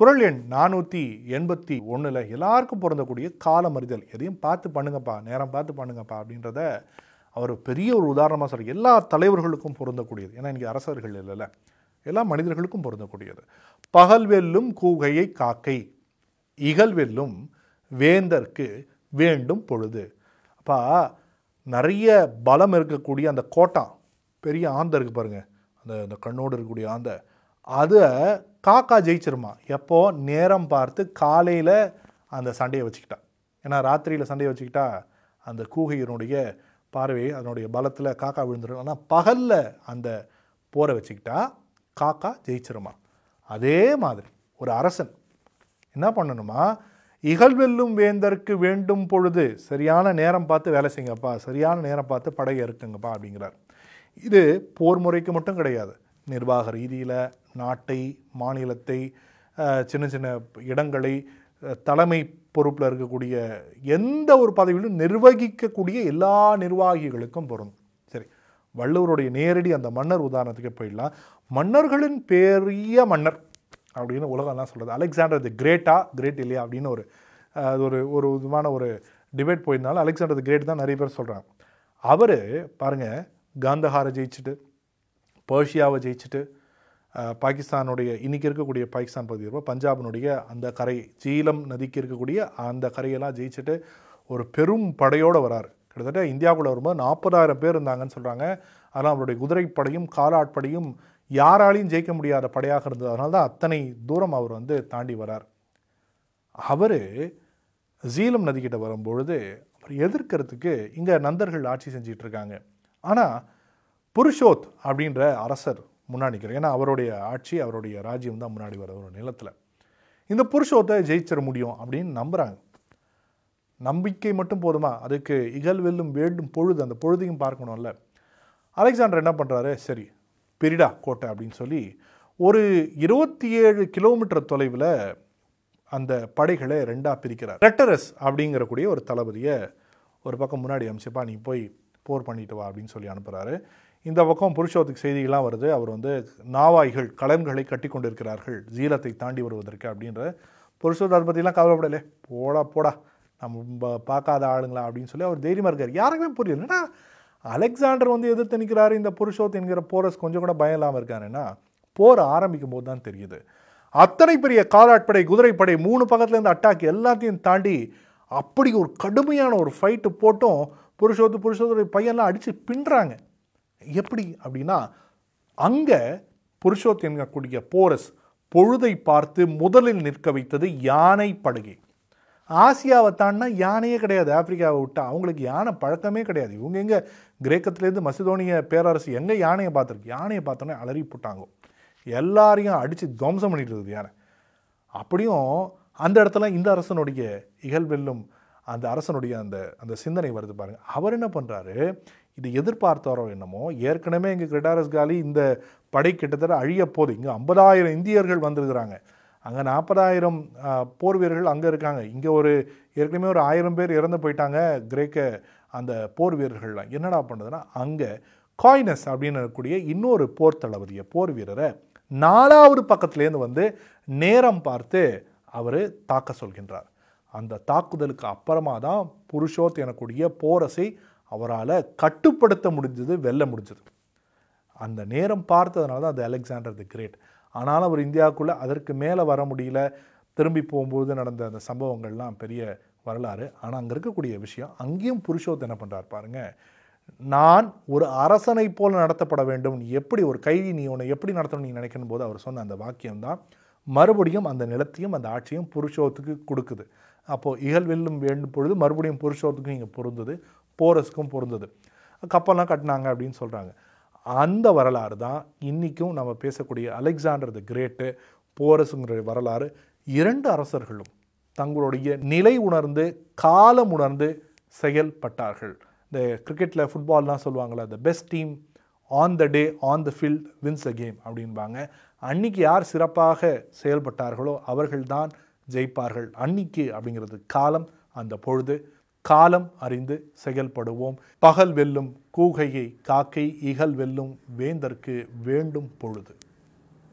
குரல் எண் நானூற்றி எண்பத்தி ஒன்றில் எல்லாருக்கும் பொருந்தக்கூடிய காலம் அறிதல் எதையும் பார்த்து பண்ணுங்கப்பா நேரம் பார்த்து பண்ணுங்கப்பா அப்படின்றத அவர் பெரிய ஒரு உதாரணமாக சொல்ற எல்லா தலைவர்களுக்கும் பொருந்தக்கூடியது. ஏன்னா இன்றைக்கி அரசர்கள் இல்லைல்ல. எல்லா மனிதர்களுக்கும் பொருந்தக்கூடியது. பகல் வெல்லும் கூகையை காக்கை இகல் வெல்லும் வேந்தர்க்கு வேண்டும் பொழுது. அப்பா நிறைய பலம் இருக்கக்கூடிய அந்த கோட்டான் பெரிய ஆந்தை இருக்குது பாருங்கள் அந்த அந்த கண்ணோடு இருக்கக்கூடிய ஆந்தை. அதை காக்கா ஜெயிச்சிருமா? எப்போது நேரம் பார்த்து காலையில் அந்த சண்டையை வச்சுக்கிட்டா. ஏன்னா ராத்திரியில் சண்டையை வச்சுக்கிட்டா அந்த கூகையினுடைய பார்வை அதனுடைய பலத்தில் காக்கா விழுந்துடும் ஆனால் பகலில் அந்த போரை வச்சுக்கிட்டா காக்கா ஜெயிச்சிருமா? அதே மாதிரி ஒரு அரசன் என்ன பண்ணணுமா? இகழ்வெல்லும் வேந்தற்கு வேண்டும் பொழுது சரியான நேரம் பார்த்து வேலை செய்யுங்கப்பா சரியான நேரம் பார்த்து படையை இருக்குங்கப்பா அப்படிங்கிறார். இது போர் முறைக்கு மட்டும் கிடையாது. நிர்வாக ரீதியில் நாட்டை மாநிலத்தை சின்ன சின்ன இடங்களை தலைமை பொறுப்பில் இருக்கக்கூடிய எந்த ஒரு பதவியிலும் நிர்வகிக்கக்கூடிய எல்லா நிர்வாகிகளுக்கும் பொருந்தும். சரி வள்ளுவருடைய நேரடி அந்த மன்னர் உதாரணத்துக்கு போயிடலாம். மன்னர்களின் பெரிய மன்னர் அப்படின்னு உலகம்லாம் சொல்கிறது அலெக்சாண்டர் தி கிரேட்டா கிரேட் இல்லையா அப்படின்னு ஒரு அது ஒரு ஒரு விதமான ஒரு டிபேட் போயிருந்தாலும் அலெக்சாண்டர் தி கிரேட் தான் நிறைய பேர் சொல்கிறாங்க அவர் பாருங்கள் காந்தஹாரை ஜெயிச்சுட்டு பர்ஷியாவை ஜெயிச்சுட்டு பாகிஸ்தானுடைய இன்னைக்கு இருக்கக்கூடிய பாகிஸ்தான் பகுதி இருப்போம் பஞ்சாபினுடைய அந்த கரை ஜீலம் நதிக்கு இருக்கக்கூடிய அந்த கரையெல்லாம் ஜெயிச்சுட்டு ஒரு பெரும் படையோடு வராரு. கிட்டத்தட்ட இந்தியாவுக்குள்ளே வரும்போது நாற்பதாயிரம் பேர் இருந்தாங்கன்னு சொல்கிறாங்க ஆனால் அவருடைய குதிரைப்படையும் காலாட்படையும் யாராலையும் ஜெயிக்க முடியாத படையாக இருந்தது. அதனால தான் அத்தனை தூரம் அவர் வந்து தாண்டி வரார். அவர் ஜீலம் நதிக்கிட்ட வரும்பொழுது அவர் எதிர்க்கிறதுக்கு இங்கே நந்தர்கள் ஆட்சி செஞ்சிகிட்ருக்காங்க ஆனால் புருஷோத் அப்படின்ற அரசர் முன்னாடி நிற்கிறார் ஏன்னா அவருடைய ஆட்சி அவருடைய ராஜ்யம் தான் முன்னாடி வர ஒரு நிலத்தில். இந்த புருஷோத்தை ஜெயிச்சிட முடியும் அப்படின்னு நம்புகிறாங்க நம்பிக்கை மட்டும் போதுமா? அதுக்கு இகழ்வெல்லும் வேண்டும் பொழுது அந்த பொழுதையும் பார்க்கணும்ல. அலெக்சாண்டர் என்ன பண்ணுறாரு சரி பெரிடா கோட்டை அப்படின்னு சொல்லி ஒரு இருபத்தி ஏழு கிலோமீட்டர் தொலைவில் அந்த படைகளை ரெண்டாக பிரிக்கிறார். ரெட்டரஸ் அப்படிங்கிறக்கூடிய ஒரு தளபதியை ஒரு பக்கம் முன்னாடி அமிச்சுப்பா நீ போய் போர் பண்ணிட்டு வா அப்படின்னு சொல்லி அனுப்புகிறாரு இந்த பக்கம் புருஷோத்துக்கு செய்திகள்லாம் வருது. அவர் வந்து நாவாய்கள் கலன்களை கட்டி கொண்டிருக்கிறார்கள் ஜீலத்தை தாண்டி வருவதற்கு அப்படின்ற புருஷோத் அதை பற்றிலாம் கவலைப்படலே. போடா போடா. நம்ம பார்க்காத ஆளுங்களா அப்படின்னு சொல்லி அவர் தைரியமாக இருக்கார். யாருக்குமே புரியல. என்னடா அலெக்சாண்டர் வந்து எதிர்த்து நிற்கிறாரு இந்த புருஷோத் என்கிற போரஸ் கொஞ்சம் கூட பயம் இல்லாமல் இருக்காருன்னா போர் ஆரம்பிக்கும் போது தான் தெரியுது. அத்தனை பெரிய காலாட்படை குதிரைப்படை மூணு பக்கத்துலேருந்து அட்டாக் எல்லாத்தையும் தாண்டி அப்படி ஒரு கடுமையான ஒரு ஃபைட்டு போட்டும் புருஷோத்து புருஷோத்துடைய பையன்லாம் அடித்து பின்னுறாங்க. எப்படி அப்படின்னா அங்கே புருஷோத் என்கக்கூடிய போரஸ் பொழுதை பார்த்து முதலில் நிற்க வைத்தது யானை படுகை. ஆசியாவை தாண்டினா யானையே கிடையாது ஆப்பிரிக்காவை விட்டால் அவங்களுக்கு யானை பழக்கமே கிடையாது. இவங்க எங்கே கிரேக்கத்துலேருந்து மசிதோனிய பேரரசு எங்கே யானையை பார்த்துருக்கு? யானையை பார்த்தோன்னே அலறி போட்டாங்க. எல்லாரையும் அடித்து துவம்சம் பண்ணிட்டு இருக்குது யானை. அப்படியும் அந்த இடத்துல இந்த அரசனுடைய இகழ்வெல்லும் அந்த அரசனுடைய அந்த அந்த சிந்தனை வருது பாருங்கள் அவர் என்ன பண்ணுறாரு இது எதிர்பார்த்தாரோ என்னமோ? ஏற்கனவே இங்கே கிரெடாரஸ் காலி இந்த படை கிட்டத்தட்ட அழிய போது இங்கே ஐம்பதாயிரம் இந்தியர்கள் வந்திருக்கிறாங்க. அங்கே நாற்பதாயிரம் போர் வீரர்கள் அங்கே இருக்காங்க. இங்கே ஒரு ஏற்கனவே ஒரு ஆயிரம் பேர் இறந்து போயிட்டாங்க கிரேக்க அந்த போர் வீரர்கள்லாம். என்னடா பண்ணுதுன்னா அங்கே காயினஸ் அப்படின்னு இருக்கக்கூடிய இன்னொரு போர் தளபதியை போர் வீரரை நாலாவது பக்கத்துலேருந்து வந்து நேரம் பார்த்து அவர் தாக்க சொல்கின்றார். அந்த தாக்குதலுக்கு அப்புறமா தான் புருஷோத் எனக்கூடிய போரசை அவரால் கட்டுப்படுத்த முடிஞ்சது வெல்ல முடிஞ்சது. அந்த நேரம் பார்த்ததுனால தான் அது அலெக்சாண்டர் தி கிரேட். ஆனாலும் அவர் இந்தியாவுக்குள்ளே அதற்கு மேலே வர முடியல. திரும்பி போகும்போது நடந்த அந்த சம்பவங்கள்லாம் பெரிய வரலாறு. ஆனால் அங்கே இருக்கக்கூடிய விஷயம் அங்கேயும் புருஷோத் என்ன பண்ணுறார் பாருங்கள் நான் ஒரு அரசனை போல நடத்தப்பட வேண்டும். நீ எப்படி ஒரு கைதி நீ உன்னை எப்படி நடத்தணும் நீ நினைக்கணும் போது அவர் சொன்ன அந்த வாக்கியம் தான் மறுபடியும் அந்த நிலத்தையும் அந்த ஆட்சியும் புருஷோத்துக்கு கொடுக்குது. அப்போது இகழ்வெல்லும் வேண்டும் பொழுது மறுபடியும் புருஷோத்துக்கும் இங்கே பொருந்தது போரஸுக்கும் பொருந்தது. கப்பல்லாம் கட்டினாங்க அப்படின்னு சொல்கிறாங்க அந்த வரலாறு தான் இன்றைக்கும் நம்ம பேசக்கூடிய அலெக்சாண்டர் த கிரேட்டு போரஸுங்கிற வரலாறு இரண்டு அரசர்களும் தங்களுடைய நிலை உணர்ந்து காலம் உணர்ந்து செயல்பட்டார்கள். இந்த கிரிக்கெட்டில் ஃபுட்பால்லாம் சொல்லுவாங்களே the best team on the day on the field wins a game அப்படின்பாங்க. அன்றைக்கி யார் சிறப்பாக செயல்பட்டார்களோ அவர்கள்தான் ஜெயிப்பார்கள் அன்னிக்கு அப்படிங்கிறது காலம் அந்த பொழுது காலம் அறிந்து செயல்படுவோம். பகல் வெல்லும் கூகையை காக்கை இகல் வெல்லும் வேந்தற்கு வேண்டும் பொழுது.